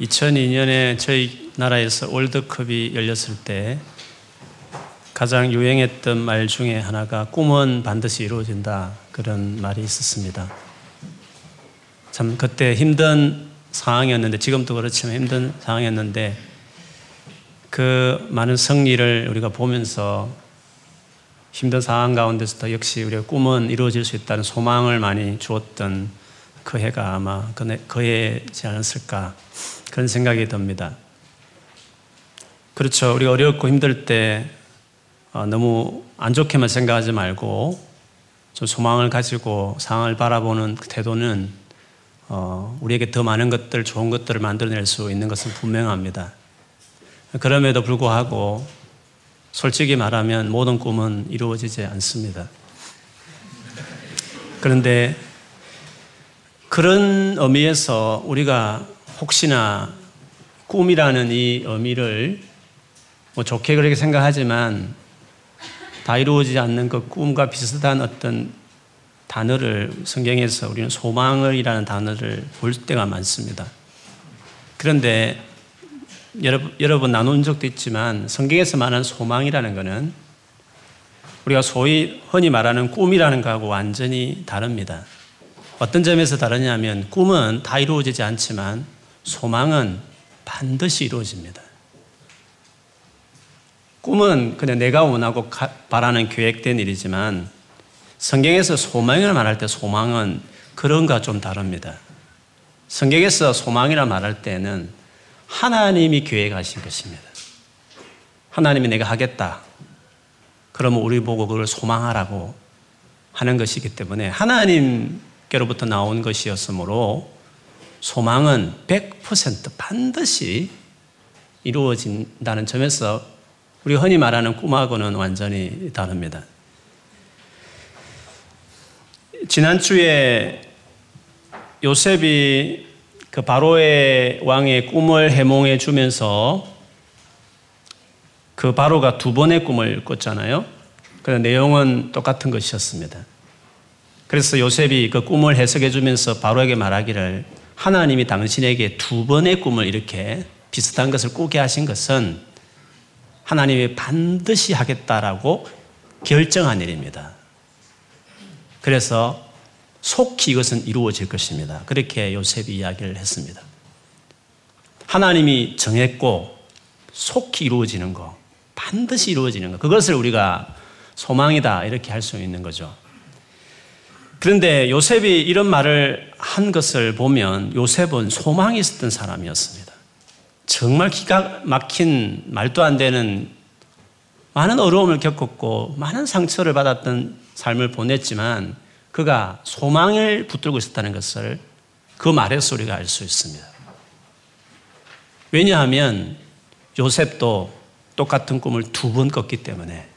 2002년에 저희 나라에서 월드컵이 열렸을 때 가장 유행했던 말 중에 하나가 꿈은 반드시 이루어진다. 그런 말이 있었습니다. 참 그때 힘든 상황이었는데 지금도 그렇지만 힘든 상황이었는데 그 많은 승리를 우리가 보면서 힘든 상황 가운데서도 역시 우리가 꿈은 이루어질 수 있다는 소망을 많이 주었던 그 해가 아마 그 해지 않았을까 그런 생각이 듭니다. 그렇죠. 우리가 어렵고 힘들 때 어, 너무 안 좋게만 생각하지 말고 좀 소망을 가지고 상황을 바라보는 그 태도는 어, 우리에게 더 많은 것들, 좋은 것들을 만들어낼 수 있는 것은 분명합니다. 그럼에도 불구하고 솔직히 말하면 모든 꿈은 이루어지지 않습니다. 그런데 그런 의미에서 우리가 혹시나 꿈이라는 이 의미를 뭐 좋게 그렇게 생각하지만 다 이루어지지 않는 그 꿈과 비슷한 어떤 단어를 성경에서 우리는 소망을이라는 단어를 볼 때가 많습니다. 그런데 여러, 여러 번 나눈 적도 있지만 성경에서 말하는 소망이라는 것은 우리가 소위 흔히 말하는 꿈이라는 것하고 완전히 다릅니다. 어떤 점에서 다르냐면 꿈은 다 이루어지지 않지만 소망은 반드시 이루어집니다. 꿈은 그냥 내가 원하고 바라는 계획된 일이지만 성경에서 소망이라 말할 때 소망은 그런가 좀 다릅니다. 성경에서 소망이라 말할 때는 하나님이 계획하신 것입니다. 하나님이 내가 하겠다. 그러면 우리 보고 그걸 소망하라고 하는 것이기 때문에 하나님께로부터 나온 것이었으므로 소망은 100% 반드시 이루어진다는 점에서 우리 흔히 말하는 꿈하고는 완전히 다릅니다. 지난주에 요셉이 그 바로의 왕의 꿈을 해몽해 주면서 그 바로가 두 번의 꿈을 꿨잖아요. 그 내용은 똑같은 것이었습니다. 그래서 요셉이 그 꿈을 해석해 주면서 바로에게 말하기를 하나님이 당신에게 두 번의 꿈을 이렇게 비슷한 것을 꾸게 하신 것은 하나님이 반드시 하겠다라고 결정한 일입니다. 그래서 속히 이것은 이루어질 것입니다. 그렇게 요셉이 이야기를 했습니다. 하나님이 정했고 속히 이루어지는 거, 반드시 이루어지는 거, 그것을 우리가 소망이다 이렇게 할 수 있는 거죠. 그런데 요셉이 이런 말을 한 것을 보면 요셉은 소망이 있었던 사람이었습니다. 정말 기가 막힌 말도 안 되는 많은 어려움을 겪었고 많은 상처를 받았던 삶을 보냈지만 그가 소망을 붙들고 있었다는 것을 그 말에서 우리가 알 수 있습니다. 왜냐하면 요셉도 똑같은 꿈을 두 번 꿨기 때문에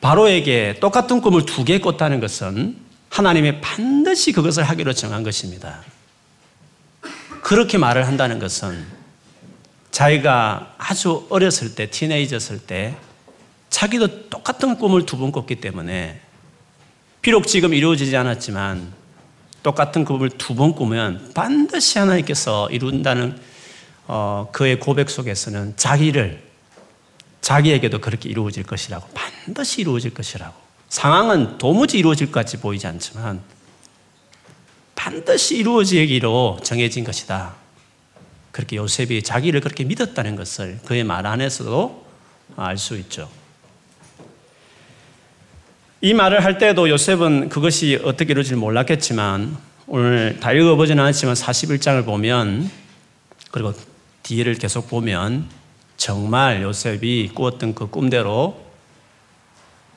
바로에게 똑같은 꿈을 두 개 꿨다는 것은 하나님이 반드시 그것을 하기로 정한 것입니다. 그렇게 말을 한다는 것은 자기가 아주 어렸을 때, 티네이저였을 때 자기도 똑같은 꿈을 두 번 꿨기 때문에 비록 지금 이루어지지 않았지만 똑같은 꿈을 두 번 꾸면 반드시 하나님께서 이룬다는 어, 그의 고백 속에서는 자기를 자기에게도 그렇게 이루어질 것이라고 반드시 이루어질 것이라고 상황은 도무지 이루어질 것 같이 보이지 않지만 반드시 이루어지기로 정해진 것이다. 그렇게 요셉이 자기를 그렇게 믿었다는 것을 그의 말 안에서도 알 수 있죠. 이 말을 할 때도 요셉은 그것이 어떻게 이루어질지 몰랐겠지만 오늘 다 읽어보지는 않았지만 41장을 보면 그리고 뒤를 계속 보면 정말 요셉이 꾸었던 그 꿈대로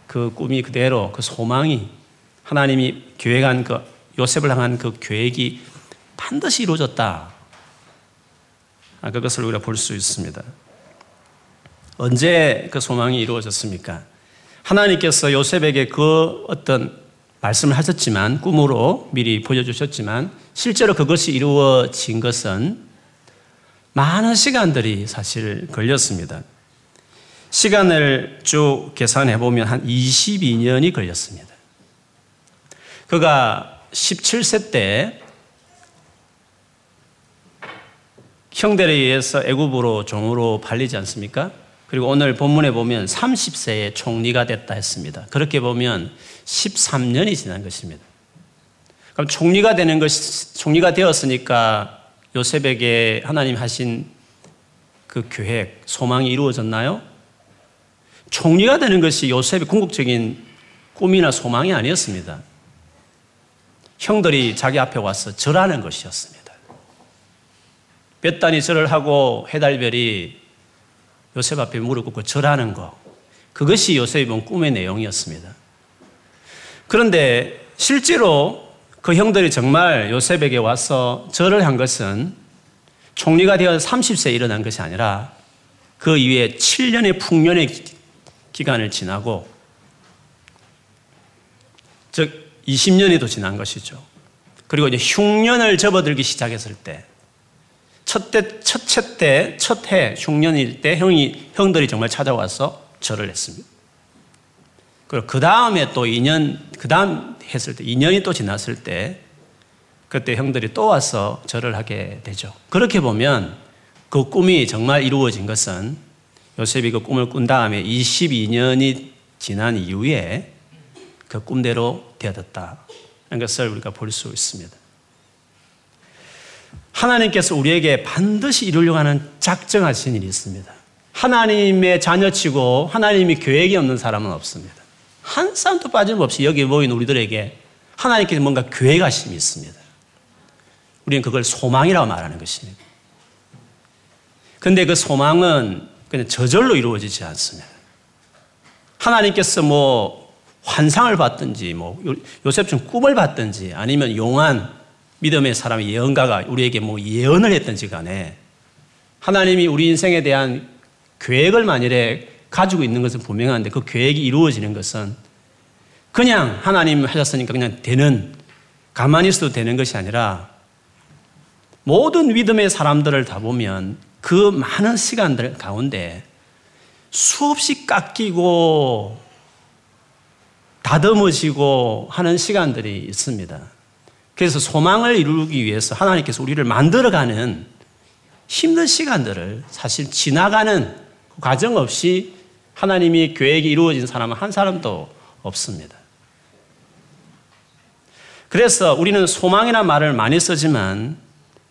그 꿈이 그대로 그 소망이 하나님이 계획한 그 요셉을 향한 그 계획이 반드시 이루어졌다. 아, 그것을 우리가 볼 수 있습니다. 언제 그 소망이 이루어졌습니까? 하나님께서 요셉에게 그 어떤 말씀을 하셨지만 꿈으로 미리 보여주셨지만 실제로 그것이 이루어진 것은 많은 시간들이 사실 걸렸습니다. 시간을 쭉 계산해 보면 한 22년이 걸렸습니다. 그가 17세 때 형들에 의해서 애굽으로 종으로 팔리지 않습니까? 그리고 오늘 본문에 보면 30세에 총리가 됐다 했습니다. 그렇게 보면 13년이 지난 것입니다. 그럼 총리가 되는 것, 총리가 되었으니까 요셉에게 하나님 하신 그 계획, 소망이 이루어졌나요? 총리가 되는 것이 요셉의 궁극적인 꿈이나 소망이 아니었습니다. 형들이 자기 앞에 와서 절하는 것이었습니다. 몇 단이 절을 하고 해달별이 요셉 앞에 무릎 꿇고 절하는 것. 그것이 요셉이 본 꿈의 내용이었습니다. 그런데 실제로 그 형들이 정말 요셉에게 와서 절을 한 것은 총리가 되어 30세에 일어난 것이 아니라 그 이후에 7년의 풍년의 기간을 지나고 즉 20년이 더 지난 것이죠. 그리고 이제 흉년을 접어들기 시작했을 때 첫째 첫째 때, 첫 해, 흉년일 때 형이, 형들이 정말 찾아와서 절을 했습니다. 그리고 그 다음에 또 2년, 그 다음 했을 때, 2년이 또 지났을 때, 그때 형들이 또 와서 절을 하게 되죠. 그렇게 보면 그 꿈이 정말 이루어진 것은 요셉이 그 꿈을 꾼 다음에 22년이 지난 이후에 그 꿈대로 되어졌다는 것을 우리가 볼 수 있습니다. 하나님께서 우리에게 반드시 이루려고 하는 작정하신 일이 있습니다. 하나님의 자녀치고 하나님이 계획이 없는 사람은 없습니다. 한 사람도 빠짐없이 여기 모인 우리들에게 하나님께서 뭔가 계획하심이 있습니다. 우리는 그걸 소망이라고 말하는 것입니다. 근데 그 소망은 그냥 저절로 이루어지지 않습니다. 하나님께서 뭐 환상을 봤든지 뭐 요셉처럼 꿈을 봤든지 아니면 용한 믿음의 사람의 예언가가 우리에게 뭐 예언을 했든지 간에 하나님이 우리 인생에 대한 계획을 만일에 가지고 있는 것은 분명한데 그 계획이 이루어지는 것은 그냥 하나님 하셨으니까 그냥 되는 가만히 있어도 되는 것이 아니라 모든 믿음의 사람들을 다 보면 그 많은 시간들 가운데 수없이 깎이고 다듬어지고 하는 시간들이 있습니다. 그래서 소망을 이루기 위해서 하나님께서 우리를 만들어가는 힘든 시간들을 사실 지나가는 그 과정 없이 하나님이 계획이 이루어진 사람은 한 사람도 없습니다. 그래서 우리는 소망이라는 말을 많이 쓰지만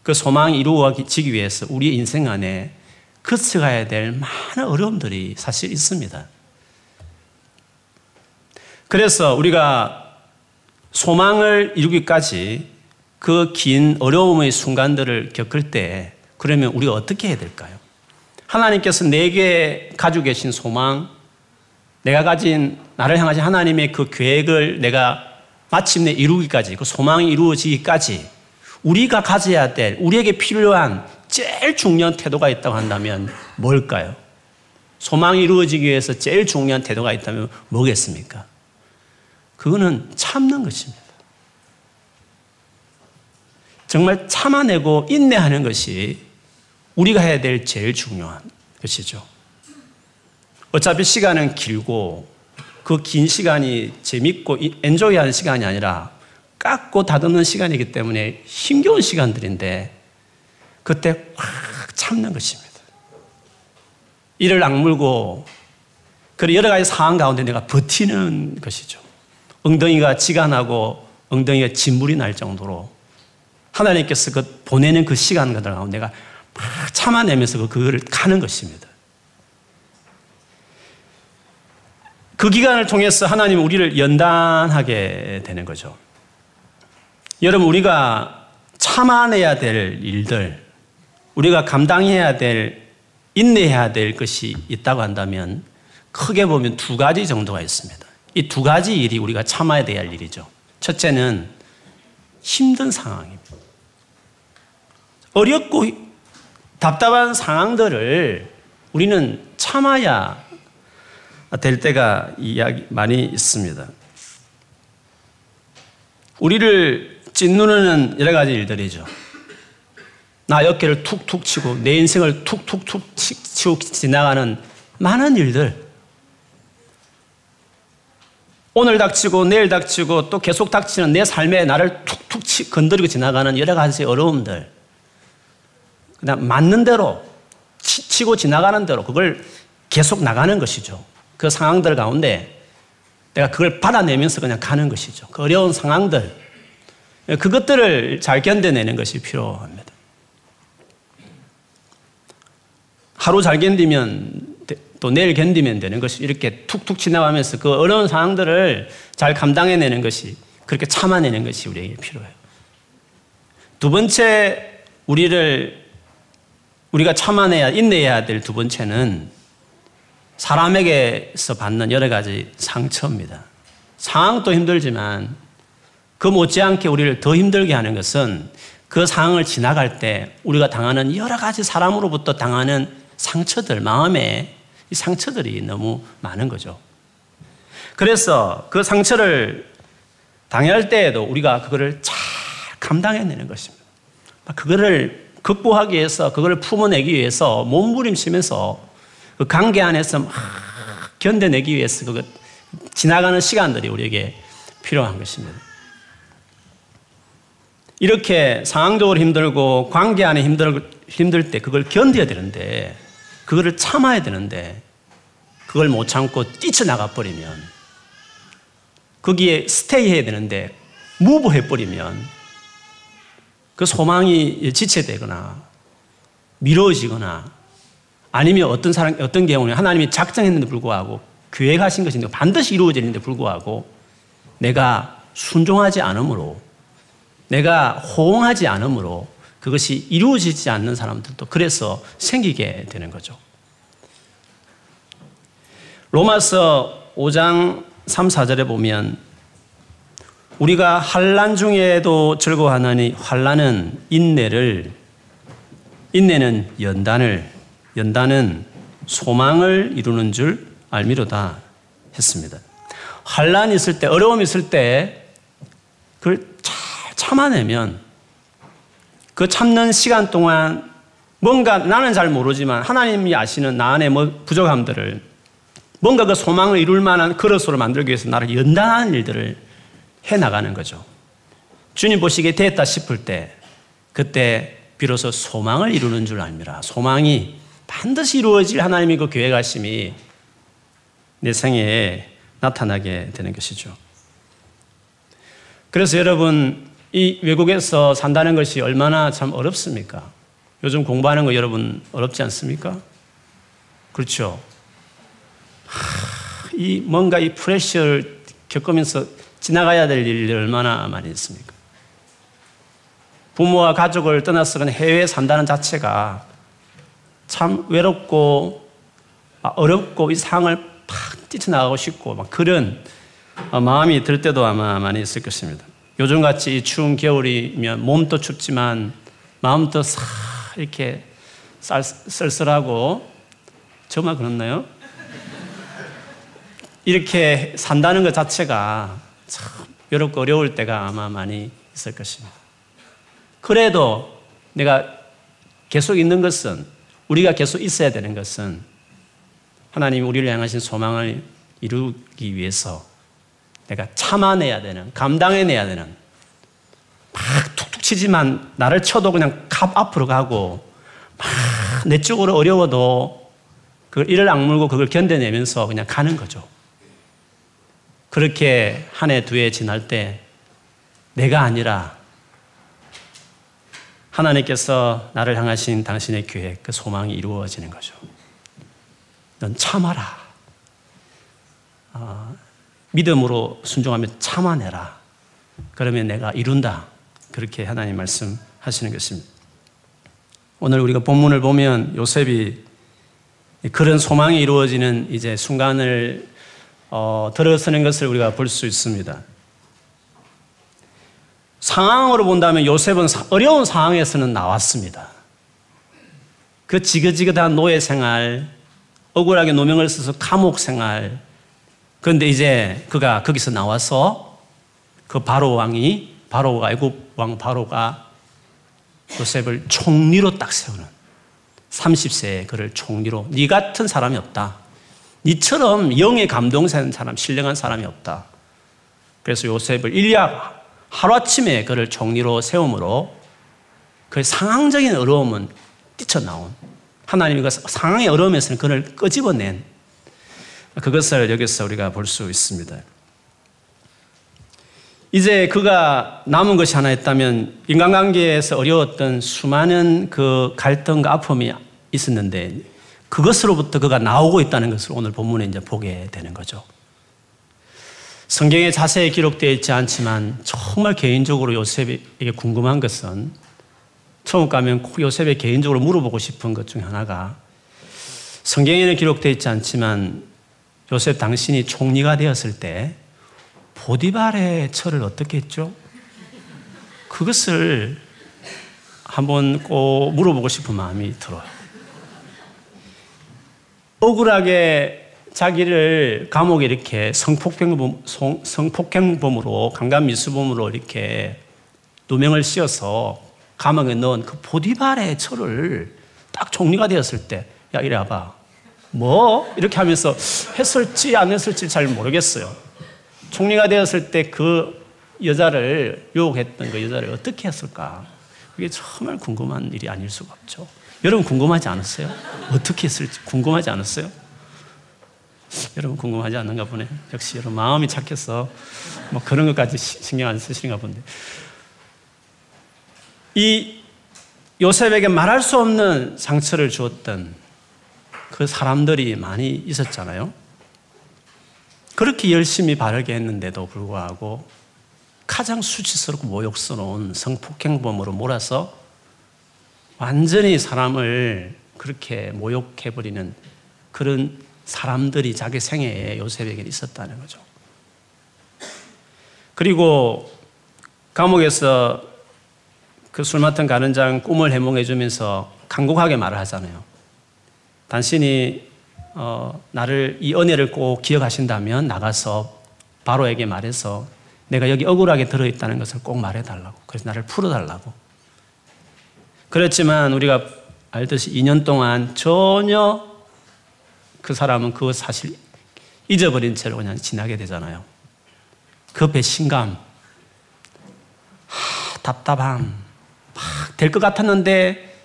그 소망이 이루어지기 위해서 우리 인생 안에 거쳐가야 될 많은 어려움들이 사실 있습니다. 그래서 우리가 소망을 이루기까지 그 긴 어려움의 순간들을 겪을 때 그러면 우리가 어떻게 해야 될까요? 하나님께서 내게 가지고 계신 소망, 내가 가진 나를 향하신 하나님의 그 계획을 내가 마침내 이루기까지, 그 소망이 이루어지기까지 우리가 가져야 될, 우리에게 필요한 제일 중요한 태도가 있다고 한다면 뭘까요? 소망이 이루어지기 위해서 제일 중요한 태도가 있다면 뭐겠습니까? 그거는 참는 것입니다. 정말 참아내고 인내하는 것이 우리가 해야 될 제일 중요한 것이죠. 어차피 시간은 길고 그 긴 시간이 재밌고 엔조이하는 시간이 아니라 깎고 다듬는 시간이기 때문에 힘겨운 시간들인데 그때 확 참는 것입니다. 이를 악물고 그리고 여러 가지 상황 가운데 내가 버티는 것이죠. 엉덩이가 지가 나고 엉덩이가 진물이 날 정도로 하나님께서 그 보내는 그 시간 가운데 내가 막 참아내면서 그 그거를 가는 것입니다. 그 기간을 통해서 하나님은 우리를 연단하게 되는 거죠. 여러분, 우리가 참아내야 될 일들, 우리가 감당해야 될, 인내해야 될 것이 있다고 한다면 크게 보면 두 가지 정도가 있습니다. 이 두 가지 일이 우리가 참아야 될 일이죠. 첫째는 힘든 상황입니다. 어렵고 답답한 상황들을 우리는 참아야 될 때가 이야기 많이 있습니다. 우리를 찐누르는 여러 가지 일들이죠. 나 어깨를 툭툭 치고 내 인생을 툭툭툭 치고 지나가는 많은 일들. 오늘 닥치고 내일 닥치고 또 계속 닥치는 내 삶에 나를 툭툭 치, 건드리고 지나가는 여러 가지 어려움들. 그다음 맞는 대로 치고 지나가는 대로 그걸 계속 나가는 것이죠. 그 상황들 가운데 내가 그걸 받아내면서 그냥 가는 것이죠. 그 어려운 상황들 그것들을 잘 견뎌내는 것이 필요합니다. 하루 잘 견디면 또 내일 견디면 되는 것이 이렇게 툭툭 지나가면서 그 어려운 상황들을 잘 감당해내는 것이 그렇게 참아내는 것이 우리에게 필요해요. 두 번째 우리를 우리가 참아내야 인내해야 될 두 번째는 사람에게서 받는 여러 가지 상처입니다. 상황도 힘들지만 그 못지않게 우리를 더 힘들게 하는 것은 그 상황을 지나갈 때 우리가 당하는 여러 가지 사람으로부터 당하는 상처들, 마음에 이 상처들이 너무 많은 거죠. 그래서 그 상처를 당할 때에도 우리가 그거를 잘 감당해내는 것입니다. 그거를 극복하기 위해서, 그걸 품어내기 위해서 몸부림치면서 그 관계 안에서 막 견뎌내기 위해서 그 지나가는 시간들이 우리에게 필요한 것입니다. 이렇게 상황적으로 힘들고 관계 안에 힘들, 힘들 때 그걸 견뎌야 되는데 그거를 참아야 되는데 그걸 못 참고 뛰쳐나가 버리면 거기에 스테이 해야 되는데 무브 해 버리면 그 소망이 지체되거나 미뤄지거나 아니면 어떤 사람, 어떤 경우는 하나님이 작정했는데 불구하고 계획하신 것인데 반드시 이루어지는데 불구하고 내가 순종하지 않으므로 내가 호응하지 않으므로 그것이 이루어지지 않는 사람들도 그래서 생기게 되는 거죠. 로마서 5장 3, 4절에 보면 우리가 환란 중에도 즐거워하느니 환란은 인내를 인내는 연단을 연단은 소망을 이루는 줄 알미로다 했습니다. 환란이 있을 때 어려움이 있을 때 그걸 잘 참아내면 그 참는 시간 동안 뭔가 나는 잘 모르지만 하나님이 아시는 나 안에 뭐 부족함들을 뭔가 그 소망을 이룰 만한 그릇으로 만들기 위해서 나를 연단하는 일들을 해 나가는 거죠. 주님 보시기에 됐다 싶을 때 그때 비로소 소망을 이루는 줄 압니다. 소망이 반드시 이루어질 하나님의 그 계획하심이 내 생애에 나타나게 되는 것이죠. 그래서 여러분 이 외국에서 산다는 것이 얼마나 참 어렵습니까? 요즘 공부하는 거 여러분 어렵지 않습니까? 그렇죠. 하, 이 뭔가 이 프레셔를 겪으면서 지나가야 될 일이 얼마나 많이 있습니까? 부모와 가족을 떠나서 해외에 산다는 자체가 참 외롭고 아, 어렵고 이 상을 팍 뛰쳐나가고 싶고 막 그런 어, 마음이 들 때도 아마 많이 있을 것입니다. 요즘같이 추운 겨울이면 몸도 춥지만 마음도 싹 이렇게 쌀쌀하고 정말 그렇나요? 이렇게 산다는 것 자체가 참 외롭고 어려울 때가 아마 많이 있을 것입니다. 그래도 내가 계속 있는 것은 우리가 계속 있어야 되는 것은 하나님이 우리를 향하신 소망을 이루기 위해서 내가 참아내야 되는, 감당해내야 되는 막 툭툭 치지만 나를 쳐도 그냥 갑 앞으로 가고 막 내 쪽으로 어려워도 그걸 이를 악물고 그걸 견뎌내면서 그냥 가는 거죠. 그렇게 한 해, 두 해 지날 때 내가 아니라 하나님께서 나를 향하신 당신의 계획, 그 소망이 이루어지는 거죠. 넌 참아라. 어, 믿음으로 순종하며 참아내라. 그러면 내가 이룬다. 그렇게 하나님 말씀하시는 것입니다. 오늘 우리가 본문을 보면 요셉이 그런 소망이 이루어지는 이제 순간을 어, 들어서는 것을 우리가 볼 수 있습니다. 상황으로 본다면 요셉은 어려운 상황에서는 나왔습니다. 그 지긋지긋한 노예 생활, 억울하게 노명을 써서 감옥 생활. 그런데 이제 그가 거기서 나와서 그 바로 왕이 바로가 애굽 왕 바로가 요셉을 총리로 딱 세우는 30세에 그를 총리로 네 같은 사람이 없다. 니처럼 영의 감동된 사람, 신령한 사람이 없다. 그래서 요셉을 일리아 하루아침에 그를 총리로 세움으로 그 상황적인 어려움은 뛰쳐나온 하나님이 그 상황의 어려움에서는 그를 끄집어낸 그것을 여기서 우리가 볼 수 있습니다. 이제 그가 남은 것이 하나 있다면 인간관계에서 어려웠던 수많은 그 갈등과 아픔이 있었는데 그것으로부터 그가 나오고 있다는 것을 오늘 본문에 이제 보게 되는 거죠. 성경에 자세히 기록되어 있지 않지만 정말 개인적으로 요셉에게 궁금한 것은 처음 가면 요셉에 개인적으로 물어보고 싶은 것 중에 하나가 성경에는 기록되어 있지 않지만 요셉 당신이 총리가 되었을 때 보디발의 철을 어떻게 했죠? 그것을 한번 꼭 물어보고 싶은 마음이 들어요. 억울하게 자기를 감옥에 이렇게 성폭행범, 성폭행범으로 강간미수범으로 이렇게 누명을 씌워서 감옥에 넣은 그 보디발의 철을 딱 종리가 되었을 때, 야, 이래 와봐. 뭐? 이렇게 하면서 했을지 안 했을지 잘 모르겠어요. 총리가 되었을 때 그 여자를 유혹했던 그 여자를 어떻게 했을까? 그게 정말 궁금한 일이 아닐 수가 없죠. 여러분 궁금하지 않았어요? 어떻게 했을지 궁금하지 않았어요? 여러분 궁금하지 않는가 보네. 역시 여러분 마음이 착해서 뭐 그런 것까지 신경 안 쓰시는가 본데. 이 요셉에게 말할 수 없는 상처를 주었던 그 사람들이 많이 있었잖아요. 그렇게 열심히 바르게 했는데도 불구하고 가장 수치스럽고 모욕스러운 성폭행범으로 몰아서 완전히 사람을 그렇게 모욕해버리는 그런 사람들이 자기 생애에 요셉에게 있었다는 거죠. 그리고 감옥에서 그 술 맡은 가는장 꿈을 해몽해 주면서 간곡하게 말을 하잖아요. 당신이 어, 나를 이 은혜를 꼭 기억하신다면 나가서 바로에게 말해서 내가 여기 억울하게 들어있다는 것을 꼭 말해달라고. 그래서 나를 풀어달라고. 그렇지만 우리가 알듯이 2년 동안 전혀 그 사람은 그 사실 잊어버린 채로 그냥 지나게 되잖아요. 그 배신감, 하, 답답함, 막될것 같았는데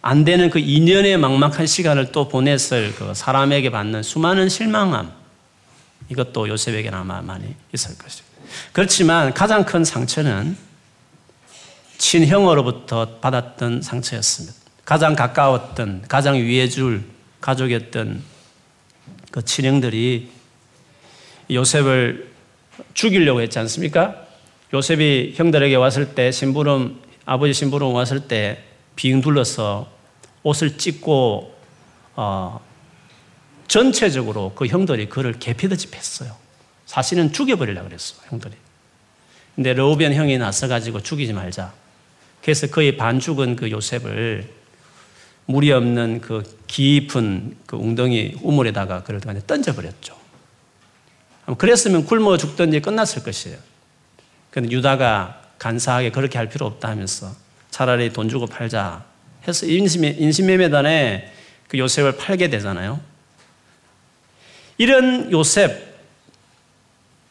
안 되는 그 2년의 막막한 시간을 또 보냈을 그 사람에게 받는 수많은 실망함, 이것도 요셉에게는 아마 많이 있을 것이죠. 그렇지만 가장 큰 상처는 친형으로부터 받았던 상처였습니다. 가장 가까웠던, 가장 위해줄 가족이었던 그 친형들이 요셉을 죽이려고 했지 않습니까? 요셉이 형들에게 왔을 때, 심부름, 아버지 심부름 왔을 때빙 둘러서 옷을 찢고, 어, 전체적으로 그 형들이 그를 개피듯이 팼어요. 사실은 죽여버리려고 그랬어, 형들이. 근데 러우벤 형이 나서가지고 죽이지 말자. 그래서 거의 반 죽은 그 요셉을 물이 없는 그 깊은 그 웅덩이 우물에다가 그를 던져버렸죠. 그랬으면 굶어 죽든지 끝났을 것이에요. 그런데 유다가 간사하게 그렇게 할 필요 없다 하면서 차라리 돈 주고 팔자 해서 인신매매단에 그 요셉을 팔게 되잖아요. 이런 요셉,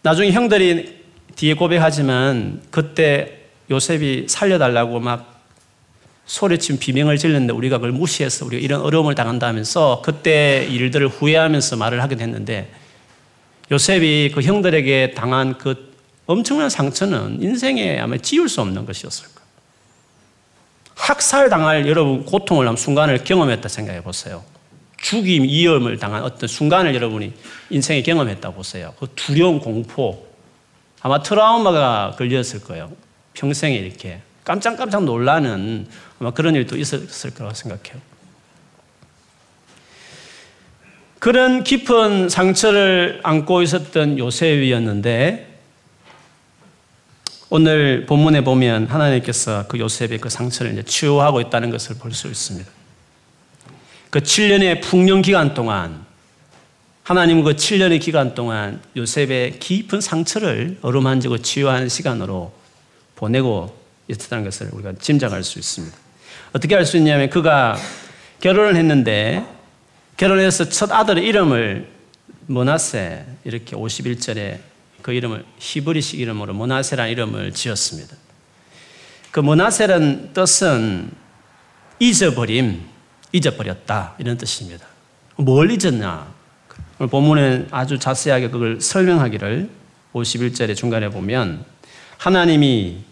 나중에 형들이 뒤에 고백하지만 그때 요셉이 살려달라고 막 소리친 비명을 질렀는데 우리가 그걸 무시해서 우리가 이런 어려움을 당한다면서 그때 일들을 후회하면서 말을 하게 됐는데 요셉이 그 형들에게 당한 그 엄청난 상처는 인생에 아마 지울 수 없는 것이었을 거예요. 학살 당할 여러분 고통을 한 순간을 경험했다 생각해 보세요. 죽임, 위험을 당한 어떤 순간을 여러분이 인생에 경험했다 보세요. 그 두려움, 공포, 아마 트라우마가 걸렸을 거예요. 평생에 이렇게 깜짝깜짝 놀라는 아마 그런 일도 있었을 거라고 생각해요. 그런 깊은 상처를 안고 있었던 요셉이었는데 오늘 본문에 보면 하나님께서 그 요셉의 그 상처를 이제 치유하고 있다는 것을 볼 수 있습니다. 그 7년의 풍년 기간 동안 하나님은 그 7년의 기간 동안 요셉의 깊은 상처를 어루만지고 치유하는 시간으로 보내고 있었다는 것을 우리가 짐작할 수 있습니다. 어떻게 알 수 있냐면 그가 결혼을 했는데 결혼해서 첫 아들의 이름을 모나세 이렇게 51절에 그 이름을 히브리식 이름으로 모나세라는 이름을 지었습니다. 그 모나세라는 뜻은 잊어버림, 잊어버렸다. 이런 뜻입니다. 뭘 잊었냐? 오늘 본문에 아주 자세하게 그걸 설명하기를 51절의 중간에 보면 하나님이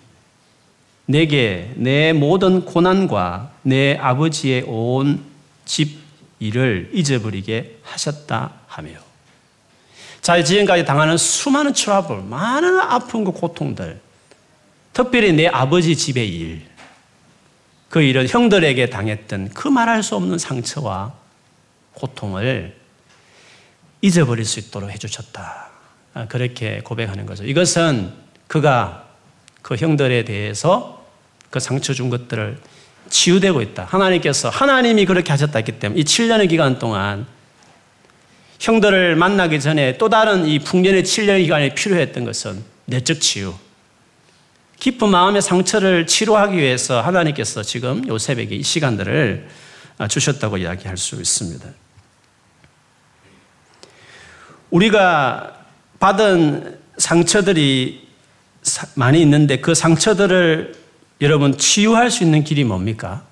내게 내 모든 고난과 내 아버지의 온 집 일을 잊어버리게 하셨다 하며 자 지금까지 당하는 수많은 트러블, 많은 아픔과 고통들 특별히 내 아버지 집의 일, 그 일은 형들에게 당했던 그 말할 수 없는 상처와 고통을 잊어버릴 수 있도록 해주셨다. 아, 그렇게 고백하는 거죠. 이것은 그가 그 형들에 대해서 그 상처 준 것들을 치유되고 있다. 하나님께서 하나님이 그렇게 하셨다 했기 때문에 이 7년의 기간 동안 형들을 만나기 전에 또 다른 이 풍년의 7년의 기간이 필요했던 것은 내적 치유. 깊은 마음의 상처를 치료하기 위해서 하나님께서 지금 요셉에게 이 시간들을 주셨다고 이야기할 수 있습니다. 우리가 받은 상처들이 많이 있는데 그 상처들을 여러분 치유할 수 있는 길이 뭡니까?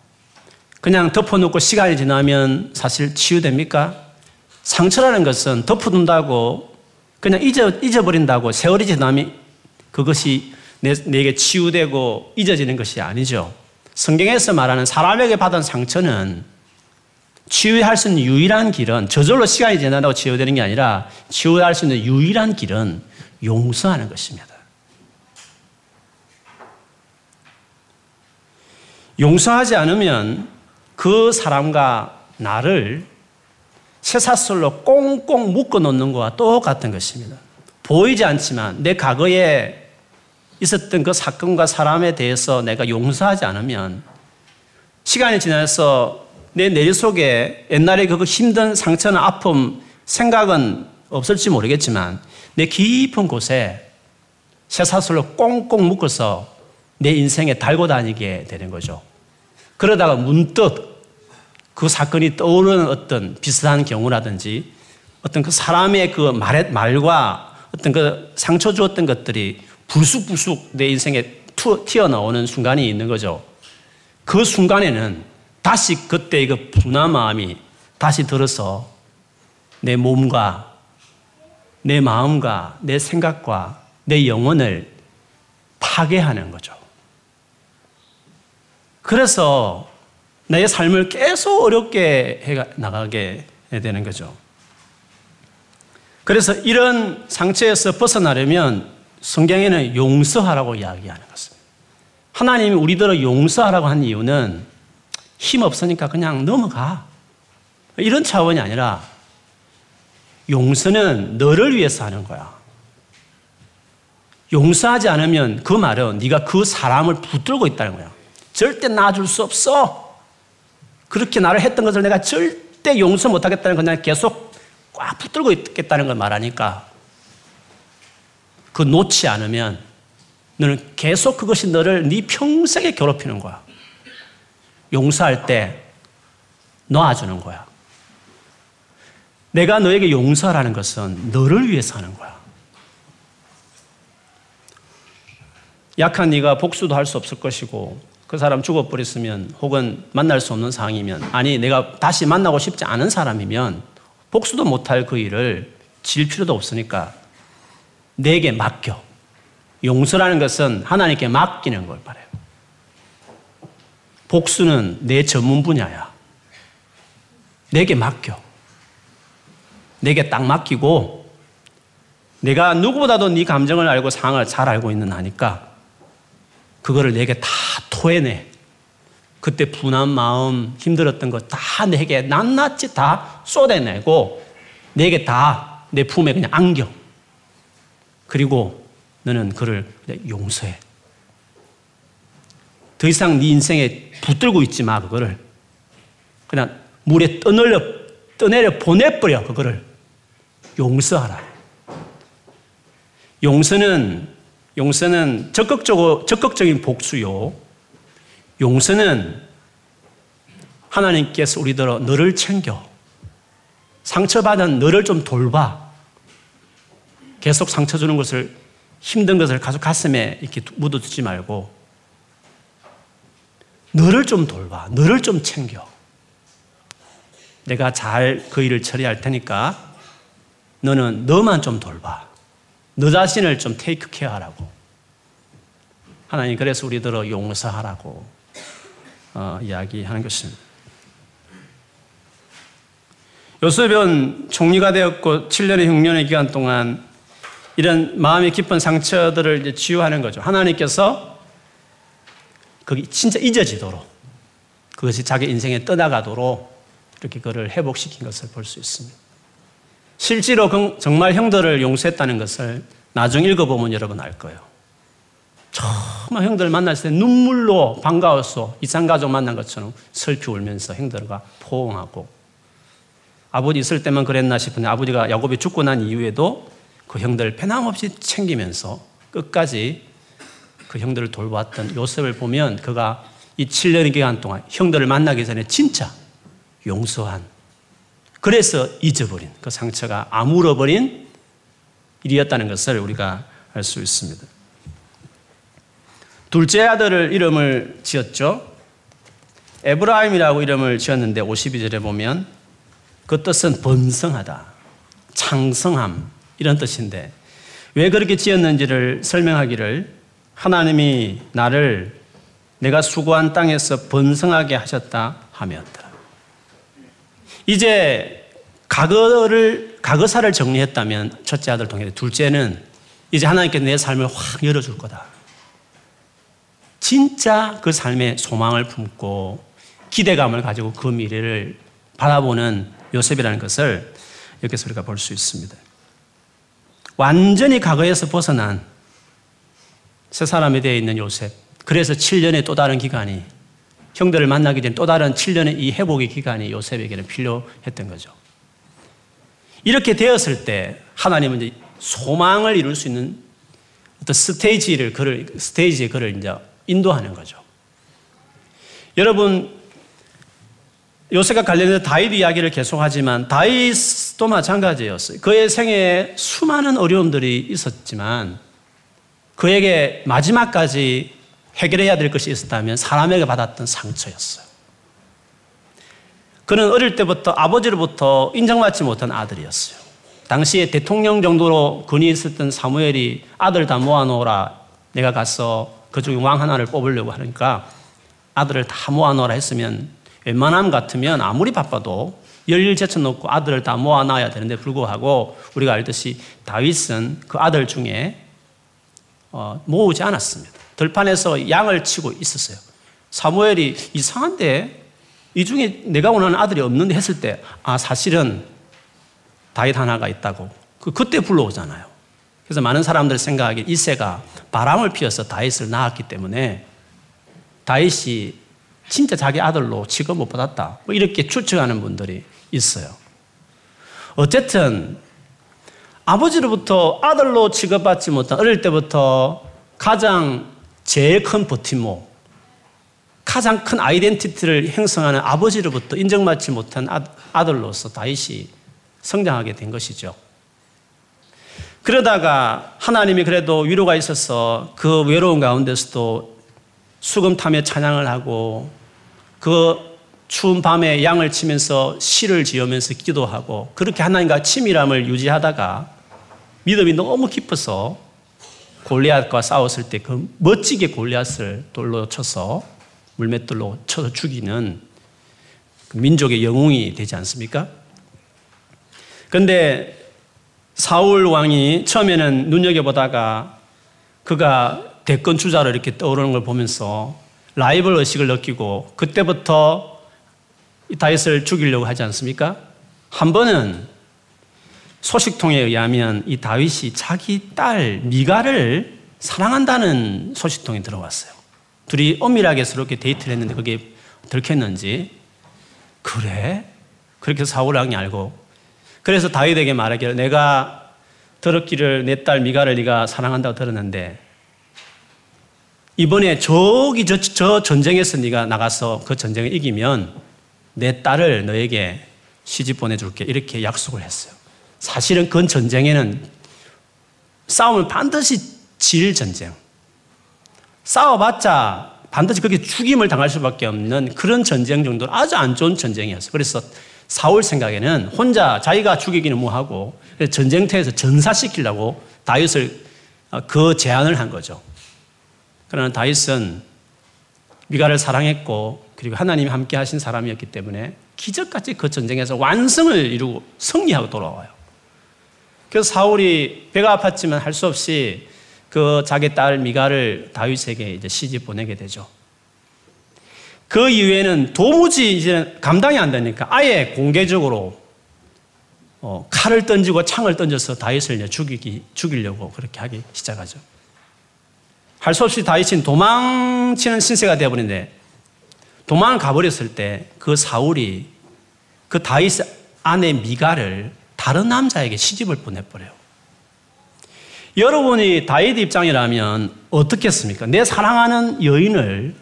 그냥 덮어놓고 시간이 지나면 사실 치유됩니까? 상처라는 것은 덮어둔다고 그냥 잊어, 잊어버린다고 세월이 지나면 그것이 내, 내게 치유되고 잊어지는 것이 아니죠. 성경에서 말하는 사람에게 받은 상처는 치유할 수 있는 유일한 길은 저절로 시간이 지나다고 치유되는 게 아니라 치유할 수 있는 유일한 길은 용서하는 것입니다. 용서하지 않으면 그 사람과 나를 쇠사슬로 꽁꽁 묶어 놓는 것과 똑같은 것입니다. 보이지 않지만 내 과거에 있었던 그 사건과 사람에 대해서 내가 용서하지 않으면 시간이 지나서 내 내리 속에 옛날에 그 힘든 상처나 아픔, 생각은 없을지 모르겠지만 내 깊은 곳에 쇠사슬로 꽁꽁 묶어서 내 인생에 달고 다니게 되는 거죠. 그러다가 문득 그 사건이 떠오르는 어떤 비슷한 경우라든지 어떤 그 사람의 그 말, 말과 어떤 그 상처 주었던 것들이 불쑥불쑥 내 인생에 튀어나오는 순간이 있는 거죠. 그 순간에는 다시 그때의 그 분한 마음이 다시 들어서 내 몸과 내 마음과 내 생각과 내 영혼을 파괴하는 거죠. 그래서 내 삶을 계속 어렵게 해 나가게 되는 거죠. 그래서 이런 상처에서 벗어나려면 성경에는 용서하라고 이야기하는 것입니다. 하나님이 우리들을 용서하라고 한 이유는 힘 없으니까 그냥 넘어가. 이런 차원이 아니라 용서는 너를 위해서 하는 거야. 용서하지 않으면 그 말은 네가 그 사람을 붙들고 있다는 거야. 절대 놔줄 수 없어. 그렇게 나를 했던 것을 내가 절대 용서 못하겠다는 건 계속 꽉 붙들고 있겠다는 걸 말하니까 그 놓지 않으면 너는 계속 그것이 너를 네 평생에 괴롭히는 거야. 용서할 때 놓아주는 거야. 내가 너에게 용서하라는 것은 너를 위해서 하는 거야. 약한 네가 복수도 할 수 없을 것이고 그 사람 죽어버렸으면 혹은 만날 수 없는 상황이면 아니 내가 다시 만나고 싶지 않은 사람이면 복수도 못할 그 일을 질 필요도 없으니까 내게 맡겨. 용서라는 것은 하나님께 맡기는 걸 바래요. 복수는 내 전문 분야야. 내게 맡겨. 내게 딱 맡기고 내가 누구보다도 네 감정을 알고 상황을 잘 알고 있는 나니까 그거를 내게 다 토해내. 그때 분한 마음, 힘들었던 거 다 내게 낱낱이 다 쏟아내고 내게 다 내 품에 그냥 안겨. 그리고 너는 그를 용서해. 더 이상 네 인생에 붙들고 있지 마, 그거를. 그냥 물에 떠내려, 떠내려 보내버려, 그거를. 용서하라. 용서는 용서는 적극적으로, 적극적인 복수요. 용서는 하나님께서 우리들어 너를 챙겨. 상처받은 너를 좀 돌봐. 계속 상처 주는 것을, 힘든 것을 가족 가슴에 이렇게 묻어두지 말고, 너를 좀 돌봐. 너를 좀 챙겨. 내가 잘 그 일을 처리할 테니까 너는 너만 좀 돌봐. 너 자신을 좀 테이크 케어 하라고. 하나님 그래서 우리들을 용서하라고 어, 이야기하는 것입니다. 요셉은 총리가 되었고 7년의 흉년의 기간 동안 이런 마음의 깊은 상처들을 치유하는 거죠. 하나님께서 그게 진짜 잊어지도록 그것이 자기 인생에 떠나가도록 이렇게 그를 회복시킨 것을 볼 수 있습니다. 실제로 정말 형들을 용서했다는 것을 나중 읽어보면 여러분 알 거예요. 처음 형들 만났을 때 눈물로 반가웠어. 이상가족 만난 것처럼 슬피 울면서 형들과 포옹하고 아버지 있을 때만 그랬나 싶은데 아버지가 야곱이 죽고 난 이후에도 그 형들을 변함없이 챙기면서 끝까지 그 형들을 돌보았던 요셉을 보면 그가 이 7년의 기간 동안 형들을 만나기 전에 진짜 용서한 그래서 잊어버린 그 상처가 아물어버린 일이었다는 것을 우리가 알 수 있습니다. 둘째 아들을 이름을 지었죠. 에브라임이라고 이름을 지었는데 52절에 보면 그 뜻은 번성하다, 창성함 이런 뜻인데 왜 그렇게 지었는지를 설명하기를 하나님이 나를 내가 수고한 땅에서 번성하게 하셨다 하였더라. 이제 과거를 과거사를 정리했다면 첫째 아들 통해 둘째는 이제 하나님께 내 삶을 확 열어줄 거다. 진짜 그 삶에 소망을 품고 기대감을 가지고 그 미래를 바라보는 요셉이라는 것을 여기서 우리가 볼 수 있습니다. 완전히 과거에서 벗어난 새 사람이 되어 있는 요셉. 그래서 7년의 또 다른 기간이 형들을 만나기 전또 다른 7년의 이 회복의 기간이 요셉에게는 필요했던 거죠. 이렇게 되었을 때 하나님은 이제 소망을 이룰 수 있는 어떤 스테이지를 그를 스테이지에 그를 이제 인도하는 거죠. 여러분 요셉과 관련해서 다윗 이야기를 계속하지만 다윗도 마찬가지였어요. 그의 생애에 수많은 어려움들이 있었지만 그에게 마지막까지 해결해야 될 것이 있었다면 사람에게 받았던 상처였어요. 그는 어릴 때부터 아버지로부터 인정받지 못한 아들이었어요. 당시에 대통령 정도로 근이 있었던 사무엘이 아들 다 모아놓으라 내가 가서 그 중에 왕 하나를 뽑으려고 하니까 아들을 다 모아놓으라 했으면 웬만함 같으면 아무리 바빠도 열일 제쳐놓고 아들을 다 모아놔야 되는데 불구하고 우리가 알듯이 다윗은 그 아들 중에 어, 모으지 않았습니다. 들판에서 양을 치고 있었어요. 사무엘이 이상한데 이 중에 내가 원하는 아들이 없는데 했을 때, 아, 사실은 다윗 하나가 있다고. 그, 그때 불러오잖아요. 그래서 많은 사람들 생각하기 이세가 바람을 피워서 다윗을 낳았기 때문에 다윗이 진짜 자기 아들로 취급 못 받았다. 뭐 이렇게 추측하는 분들이 있어요. 어쨌든 아버지로부터 아들로 취급받지 못한 어릴 때부터 가장 제일 큰 버팀목, 가장 큰 아이덴티티를 형성하는 아버지로부터 인정받지 못한 아들로서 다윗이 성장하게 된 것이죠. 그러다가 하나님이 그래도 위로가 있어서 그 외로운 가운데서도 수금탐에 찬양을 하고 그 추운 밤에 양을 치면서 시를 지으면서 기도하고 그렇게 하나님과 친밀함을 유지하다가 믿음이 너무 깊어서 골리앗과 싸웠을 때 그 멋지게 골리앗을 돌로 쳐서 물맷돌로 쳐서 죽이는 그 민족의 영웅이 되지 않습니까? 그런데 사울 왕이 처음에는 눈여겨보다가 그가 대권 주자로 이렇게 떠오르는 걸 보면서 라이벌 의식을 느끼고 그때부터 다윗을 죽이려고 하지 않습니까? 한 번은 소식통에 의하면 이 다윗이 자기 딸 미가를 사랑한다는 소식통이 들어왔어요. 둘이 엄밀하게 서럽게 데이트를 했는데 그게 들켰는지 그래? 그렇게 사울 왕이 알고 그래서 다윗에게 말하기를 내가 들었기를 내 딸 미가를 네가 사랑한다고 들었는데 이번에 저기 저, 저 전쟁에서 네가 나가서 그 전쟁을 이기면 내 딸을 너에게 시집 보내줄게 이렇게 약속을 했어요. 사실은 그 전쟁에는 싸움을 반드시 질 전쟁. 싸워봤자 반드시 그렇게 죽임을 당할 수밖에 없는 그런 전쟁 정도로 아주 안 좋은 전쟁이었어요. 그래서 사울 생각에는 혼자 자기가 죽이기는 뭐하고 전쟁터에서 전사시키려고 다윗을 어, 그 제안을 한 거죠. 그러나 다윗은 미가를 사랑했고 그리고 하나님이 함께 하신 사람이었기 때문에 기적같이 그 전쟁에서 완성을 이루고 승리하고 돌아와요. 그래서 사울이 배가 아팠지만 할 수 없이 그 자기 딸 미가를 다윗에게 이제 시집 보내게 되죠. 그 이후에는 도무지 이제 감당이 안 되니까 아예 공개적으로 어, 칼을 던지고 창을 던져서 다윗을 죽이기, 죽이려고 그렇게 하기 시작하죠. 할 수 없이 다윗은 도망치는 신세가 되어버린데 도망을 가버렸을 때 그 사울이 그 다윗 아내 미가를 다른 남자에게 시집을 보내버려요. 여러분이 다윗 입장이라면 어떻겠습니까? 내 사랑하는 여인을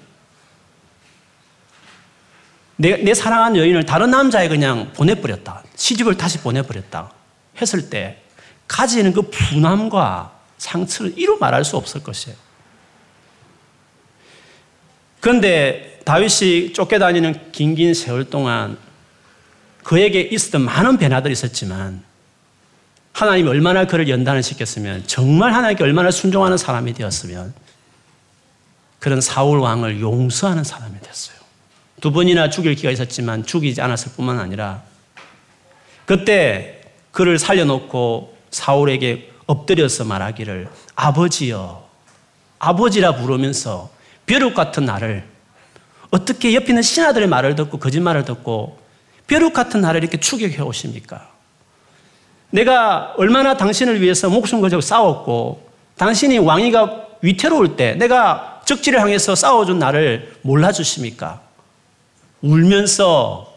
내, 내 사랑하는 여인을 다른 남자에 그냥 보내버렸다. 시집을 다시 보내버렸다. 했을 때 가지는 그 분함과 상처를 이루 말할 수 없을 것이에요. 그런데 다윗이 쫓겨다니는 긴긴 세월 동안 그에게 있었던 많은 변화들이 있었지만 하나님이 얼마나 그를 연단을 시켰으면 정말 하나님께 얼마나 순종하는 사람이 되었으면 그런 사울 왕을 용서하는 사람이 됐어요. 두 번이나 죽일 기가 있었지만 죽이지 않았을 뿐만 아니라 그때 그를 살려놓고 사울에게 엎드려서 말하기를 아버지여 아버지라 부르면서 벼룩 같은 나를 어떻게 옆에 있는 신하들의 말을 듣고 거짓말을 듣고 벼룩 같은 나를 이렇게 추격해 오십니까? 내가 얼마나 당신을 위해서 목숨 걸고 싸웠고 당신이 왕위가 위태로울 때 내가 적지를 향해서 싸워준 나를 몰라주십니까? 울면서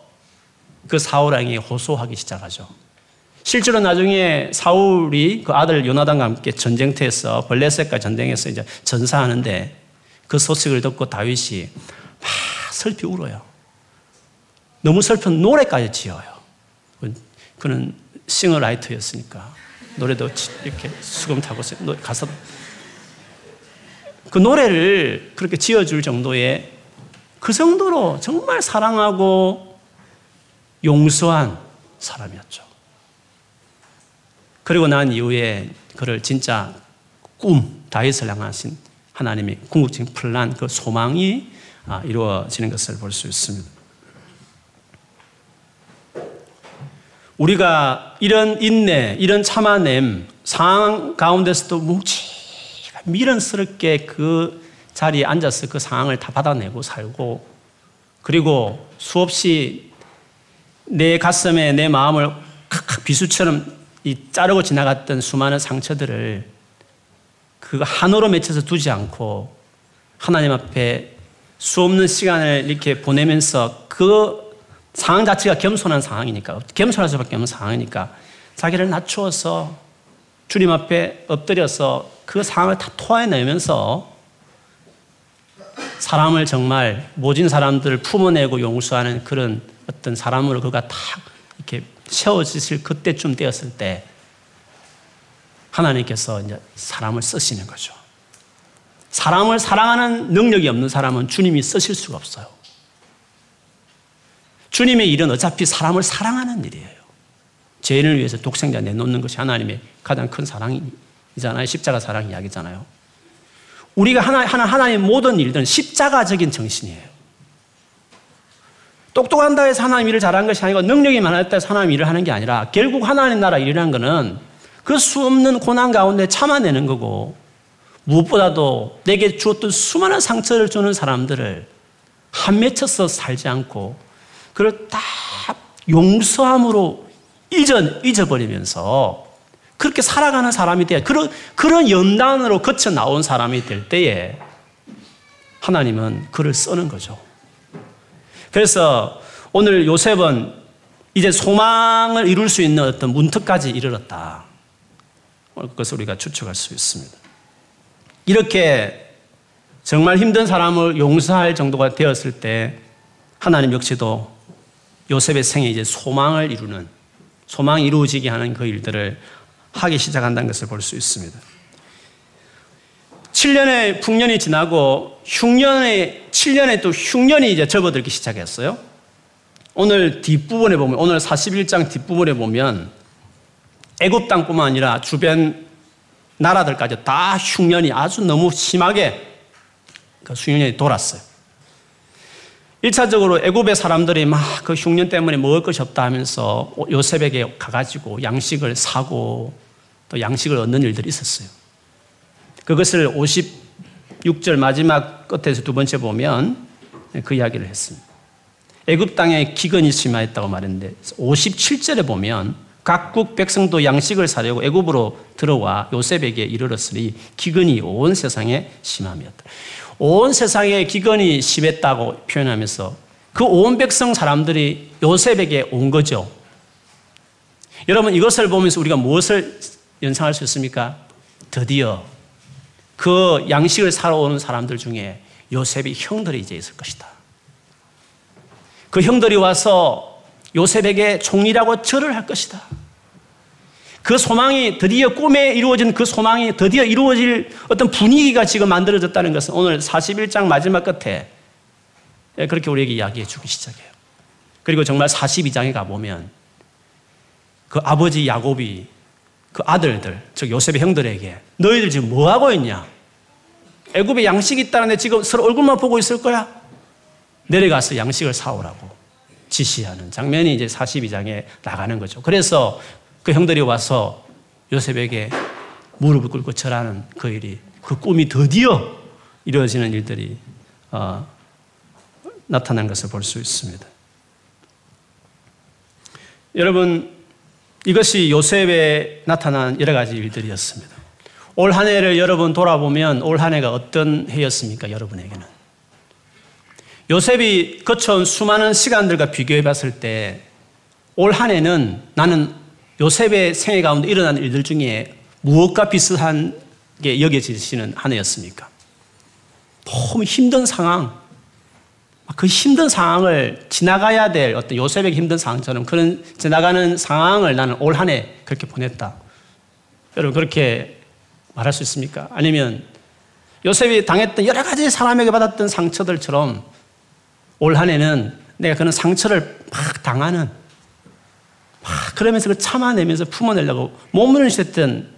그 사울왕이 호소하기 시작하죠. 실제로 나중에 사울이 그 아들 요나단과 함께 전쟁터에서 벌레셋과 전쟁에서 이제 전사하는데 그 소식을 듣고 다윗이 막 슬피 울어요. 너무 슬픈 노래까지 지어요. 그는 싱어라이터였으니까 노래도 이렇게 수금 타고 가서 그 노래를 그렇게 지어줄 정도의 그 정도로 정말 사랑하고 용서한 사람이었죠. 그리고 난 이후에 그를 진짜 꿈, 다윗을 향하신 하나님의 궁극적인 플란, 그 소망이 아, 이루어지는 것을 볼 수 있습니다. 우리가 이런 인내, 이런 참아냄, 상황 가운데서도 묵직하 미련스럽게 그 자리에 앉아서 그 상황을 다 받아내고 살고 그리고 수없이 내 가슴에 내 마음을 비수처럼 이 자르고 지나갔던 수많은 상처들을 그 한으로 맺혀서 두지 않고 하나님 앞에 수 없는 시간을 이렇게 보내면서 그 상황 자체가 겸손한 상황이니까 겸손할 수밖에 없는 상황이니까 자기를 낮추어서 주님 앞에 엎드려서 그 상황을 다 토해내면서 사람을 정말 모진 사람들을 품어내고 용서하는 그런 어떤 사람으로 그가 탁 이렇게 세워지실 그때쯤 되었을 때 하나님께서 이제 사람을 쓰시는 거죠. 사람을 사랑하는 능력이 없는 사람은 주님이 쓰실 수가 없어요. 주님의 일은 어차피 사람을 사랑하는 일이에요. 죄인을 위해서 독생자 내놓는 것이 하나님의 가장 큰 사랑이잖아요. 십자가 사랑 이야기잖아요. 우리가 하나, 하나, 하나님 모든 일들은 십자가적인 정신이에요. 똑똑한다 해서 하나님 일을 잘한 것이 아니고 능력이 많았다 해서 하나님 일을 하는 게 아니라 결국 하나님 나라 일이라는 것은 그 수 없는 고난 가운데 참아내는 거고 무엇보다도 내게 주었던 수많은 상처를 주는 사람들을 한 맺혀서 살지 않고 그걸 다 용서함으로 잊어, 잊어버리면서 그렇게 살아가는 사람이 돼야 그런, 그런 연단으로 거쳐 나온 사람이 될 때에 하나님은 그를 쓰는 거죠. 그래서 오늘 요셉은 이제 소망을 이룰 수 있는 어떤 문턱까지 이르렀다. 그것을 우리가 추측할 수 있습니다. 이렇게 정말 힘든 사람을 용서할 정도가 되었을 때 하나님 역시도 요셉의 생에 이제 소망을 이루는 소망이 이루어지게 하는 그 일들을 하기 시작한다는 것을 볼 수 있습니다. 7년의 풍년이 지나고 흉년의 7년에 또 흉년이 이제 접어들기 시작했어요. 오늘 뒷부분에 보면 오늘 41장 뒷부분에 보면 애굽 땅뿐만 아니라 주변 나라들까지 다 흉년이 아주 너무 심하게 그 흉년이 돌았어요. 1차적으로 애굽의 사람들이 막 그 흉년 때문에 먹을 것이 없다 하면서 요셉에게 가가지고 양식을 사고 또 양식을 얻는 일들이 있었어요. 그것을 56절 마지막 끝에서 두 번째 보면 그 이야기를 했습니다. 애굽 땅에 기근이 심하였다고 말했는데 57절에 보면 각국 백성도 양식을 사려고 애굽으로 들어와 요셉에게 이르렀으니 기근이 온 세상에 심함이었다. 온 세상에 기근이 심했다고 표현하면서 그 온 백성 사람들이 요셉에게 온 거죠. 여러분 이것을 보면서 우리가 무엇을 연상할 수 있습니까? 드디어 그 양식을 사러 오는 사람들 중에 요셉이 형들이 이제 있을 것이다. 그 형들이 와서 요셉에게 총리라고 절을 할 것이다. 그 소망이 드디어 꿈에 이루어진 그 소망이 드디어 이루어질 어떤 분위기가 지금 만들어졌다는 것은 오늘 41장 마지막 끝에 그렇게 우리에게 이야기해 주기 시작해요. 그리고 정말 42장에 가보면 그 아버지 야곱이 그 아들들, 즉 요셉의 형들에게 너희들 지금 뭐 하고 있냐? 애굽에 양식이 있다는데 지금 서로 얼굴만 보고 있을 거야? 내려가서 양식을 사오라고 지시하는 장면이 이제 42장에 나가는 거죠. 그래서 그 형들이 와서 요셉에게 무릎을 꿇고 절하는 그 일이 그 꿈이 드디어 이루어지는 일들이 어, 나타난 것을 볼 수 있습니다. 여러분 이것이 요셉에 나타난 여러 가지 일들이었습니다. 올 한 해를 여러분 돌아보면 올 한 해가 어떤 해였습니까? 여러분에게는. 요셉이 거쳐온 수많은 시간들과 비교해 봤을 때 올 한 해는 나는 요셉의 생애 가운데 일어난 일들 중에 무엇과 비슷한 게 여겨지시는 한 해였습니까? 너무 힘든 상황, 그 힘든 상황을 지나가야 될 어떤 요셉의 힘든 상황처럼 그런 지나가는 상황을 나는 올 한 해 그렇게 보냈다. 여러분 그렇게 말할 수 있습니까? 아니면 요셉이 당했던 여러 가지 사람에게 받았던 상처들처럼 올 한 해는 내가 그런 상처를 막 당하는 그러면서 그 참아내면서 품어내려고 몸을 셨던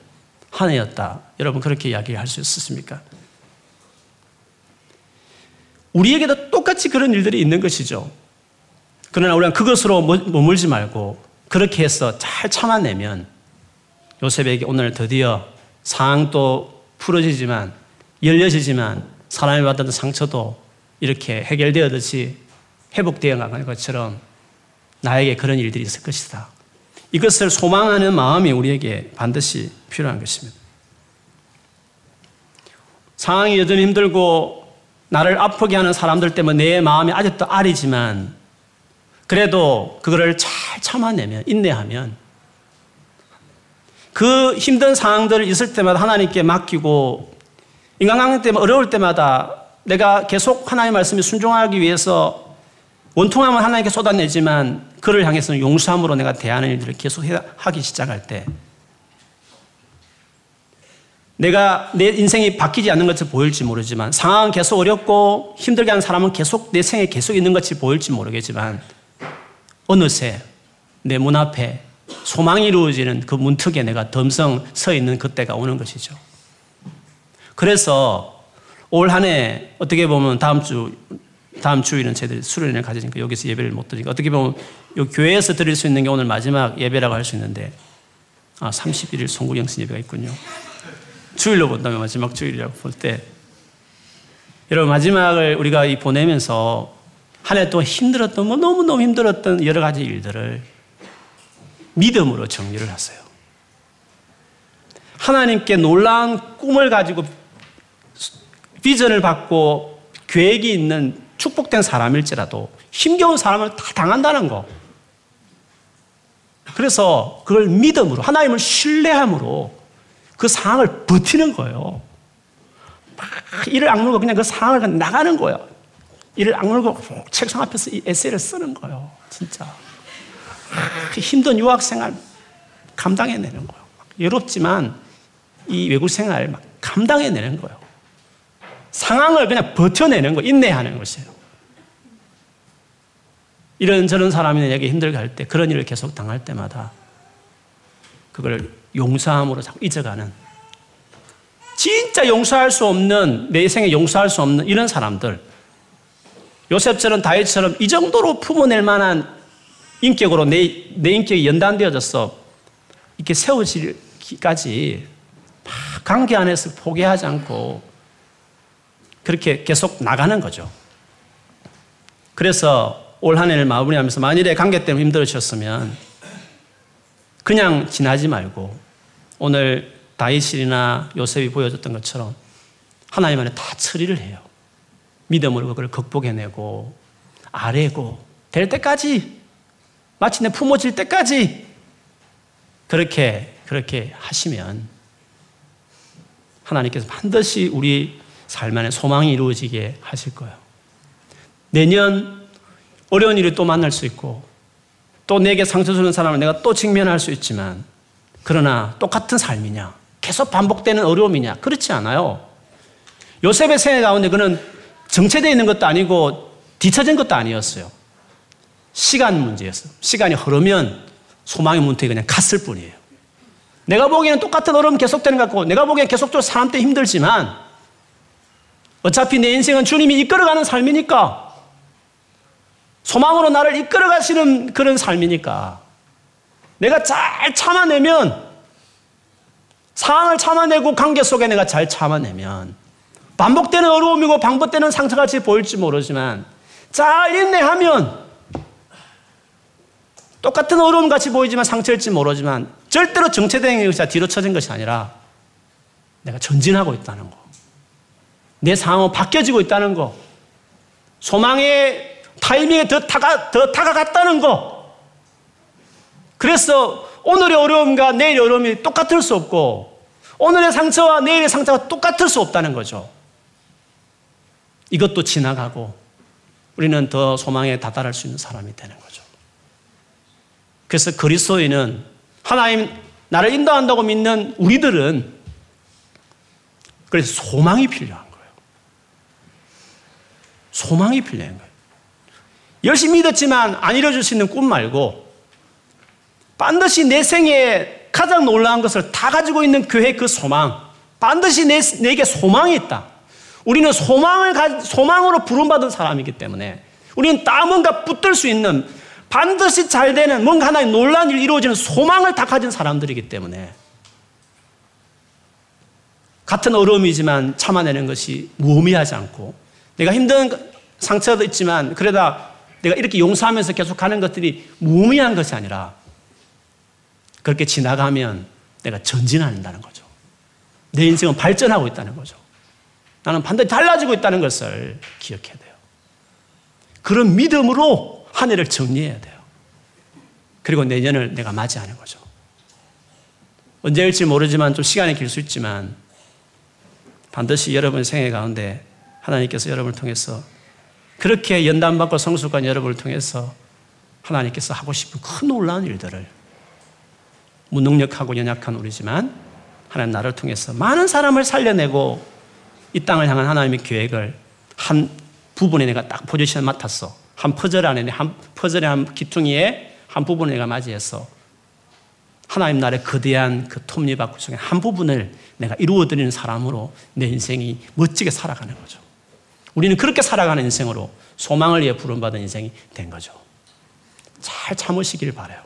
한 해였다. 여러분 그렇게 이야기할 수 있습니까? 우리에게도 똑같이 그런 일들이 있는 것이죠. 그러나 우리는 그것으로 머물지 말고 그렇게 해서 잘 참아내면 요셉에게 오늘 드디어 상황도 풀어지지만 열려지지만 사람이 받았던 상처도 이렇게 해결되었듯이 회복되어 가는 것처럼 나에게 그런 일들이 있을 것이다. 이것을 소망하는 마음이 우리에게 반드시 필요한 것입니다. 상황이 여전히 힘들고 나를 아프게 하는 사람들 때문에 내 마음이 아직도 아리지만 그래도 그거를 잘 참아내면 인내하면 그 힘든 상황들 있을 때마다 하나님께 맡기고 인간관계 때문에 어려울 때마다 내가 계속 하나님의 말씀에 순종하기 위해서 원통함을 하나님께 쏟아내지만 그를 향해서는 용서함으로 내가 대하는 일들을 계속 하기 시작할 때 내가 내 인생이 바뀌지 않는 것을 보일지 모르지만 상황은 계속 어렵고 힘들게 하는 사람은 계속 내 생에 계속 있는 것이 보일지 모르겠지만 어느새 내 문 앞에 소망이 이루어지는 그 문턱에 내가 덤성 서 있는 그때가 오는 것이죠. 그래서 올 한 해 어떻게 보면 다음 주 다음 주일은 저희들이 수련회를 가지니까 여기서 예배를 못 드리니까 어떻게 보면 이 교회에서 드릴 수 있는 게 오늘 마지막 예배라고 할 수 있는데 아 31일 송구영신 예배가 있군요. 주일로 본다면 마지막 주일이라고 볼 때 여러분 마지막을 우리가 이 보내면서 한 해 동안 힘들었던 뭐 너무너무 힘들었던 여러 가지 일들을 믿음으로 정리를 하세요. 하나님께 놀라운 꿈을 가지고 비전을 받고 계획이 있는 축복된 사람일지라도 힘겨운 사람을 다 당한다는 거. 그래서 그걸 믿음으로, 하나님을 신뢰함으로 그 상황을 버티는 거예요. 막 이를 악물고 그냥 그 상황을 나가는 거예요. 이를 악물고 책상 앞에서 이 에세이를 쓰는 거예요. 진짜. 그 힘든 유학 생활 감당해내는 거예요. 외롭지만 이 외국 생활 막 감당해내는 거예요. 상황을 그냥 버텨내는 거, 인내하는 것이에요. 이런저런 사람이 내게 힘들게 할 때, 그런 일을 계속 당할 때마다 그걸 용서함으로 잊어가는 진짜 용서할 수 없는 내 생에 용서할 수 없는 이런 사람들 요셉처럼 다윗처럼 이 정도로 품어낼 만한 인격으로 내, 내 인격이 연단되어져서 이렇게 세워지기까지 관계 안에서 포기하지 않고 그렇게 계속 나가는 거죠. 그래서 올 한 해를 마무리하면서 만일에 관계 때문에 힘들으셨으면 그냥 지나지 말고 오늘 다윗이나 요셉이 보여줬던 것처럼 하나님 안에 다 처리를 해요. 믿음으로 그걸 극복해내고 아래고 될 때까지 마침내 품어질 때까지 그렇게 그렇게 하시면 하나님께서 반드시 우리 삶 안에 소망이 이루어지게 하실 거예요. 내년 어려운 일을 또 만날 수 있고 또 내게 상처 주는 사람을 내가 또 직면할 수 있지만 그러나 똑같은 삶이냐? 계속 반복되는 어려움이냐? 그렇지 않아요. 요셉의 생애 가운데 그는 정체되어 있는 것도 아니고 뒤처진 것도 아니었어요. 시간 문제였어요. 시간이 흐르면 소망의 문턱이 그냥 갔을 뿐이에요. 내가 보기에는 똑같은 어려움 계속되는 것 같고 내가 보기엔 계속적으로 사람 때 힘들지만 어차피 내 인생은 주님이 이끌어가는 삶이니까 소망으로 나를 이끌어 가시는 그런 삶이니까 내가 잘 참아내면 상황을 참아내고 관계 속에 내가 잘 참아내면 반복되는 어려움이고 반복되는 상처같이 보일지 모르지만 잘 인내하면 똑같은 어려움 같이 보이지만 상처일지 모르지만 절대로 정체된 것이 뒤로 쳐진 것이 아니라 내가 전진하고 있다는 거. 내 상황은 바뀌어지고 있다는 거. 소망의 타이밍에 더 다가, 더 다가갔다는 거. 그래서 오늘의 어려움과 내일의 어려움이 똑같을 수 없고, 오늘의 상처와 내일의 상처가 똑같을 수 없다는 거죠. 이것도 지나가고, 우리는 더 소망에 다다를 수 있는 사람이 되는 거죠. 그래서 그리스도인은 하나님 나를 인도한다고 믿는 우리들은 그래서 소망이 거예요. 소망이 필요한 거예요. 열심히 믿었지만 안 이뤄줄 수 있는 꿈 말고 반드시 내 생에 가장 놀라운 것을 다 가지고 있는 교회 그 소망. 반드시 내, 내게 소망이 있다. 우리는 소망을, 소망으로 부름받은 사람이기 때문에 우리는 다 뭔가 붙들 수 있는 반드시 잘 되는 뭔가 하나의 놀라운 일이 이루어지는 소망을 다 가진 사람들이기 때문에 같은 어려움이지만 참아내는 것이 무의미하지 않고 내가 힘든 상처도 있지만 그러다 내가 이렇게 용서하면서 계속 가는 것들이 무의미한 것이 아니라 그렇게 지나가면 내가 전진한다는 거죠. 내 인생은 발전하고 있다는 거죠. 나는 반드시 달라지고 있다는 것을 기억해야 돼요. 그런 믿음으로 한 해를 정리해야 돼요. 그리고 내년을 내가 맞이하는 거죠. 언제일지 모르지만 좀 시간이 길 수 있지만 반드시 여러분 생애 가운데 하나님께서 여러분을 통해서 그렇게 연단받고 성숙한 여러분을 통해서 하나님께서 하고 싶은 큰 놀라운 일들을 무능력하고 연약한 우리지만 하나님 나를 통해서 많은 사람을 살려내고 이 땅을 향한 하나님의 계획을 한 부분에 내가 딱 포지션을 맡았어. 한 퍼즐 안에, 한 퍼즐의 한 기퉁이에 한 부분을 내가 맞이해서 하나님 나라의 거대한 그 톱니바퀴 중에 한 부분을 내가 이루어드리는 사람으로 내 인생이 멋지게 살아가는 거죠. 우리는 그렇게 살아가는 인생으로 소망을 위해 부름받은 인생이 된 거죠. 잘 참으시길 바래요.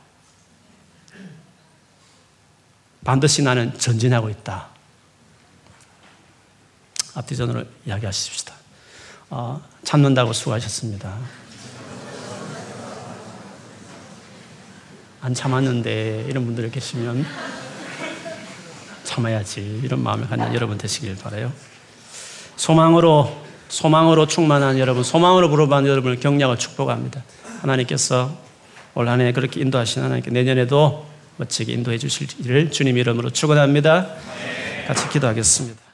반드시 나는 전진하고 있다. 앞뒤전으로 이야기하십시다. 어, 참는다고 수고하셨습니다. 안 참았는데 이런 분들 계시면 참아야지 이런 마음을 갖는 여러분 되시길 바라요. 소망으로 소망으로 충만한 여러분, 소망으로 부르받는 여러분을 격려하고 축복합니다. 하나님께서 올 한 해 그렇게 인도하신 하나님께 내년에도 멋지게 인도해 주실 일을 주님 이름으로 축원합니다. 같이 기도하겠습니다.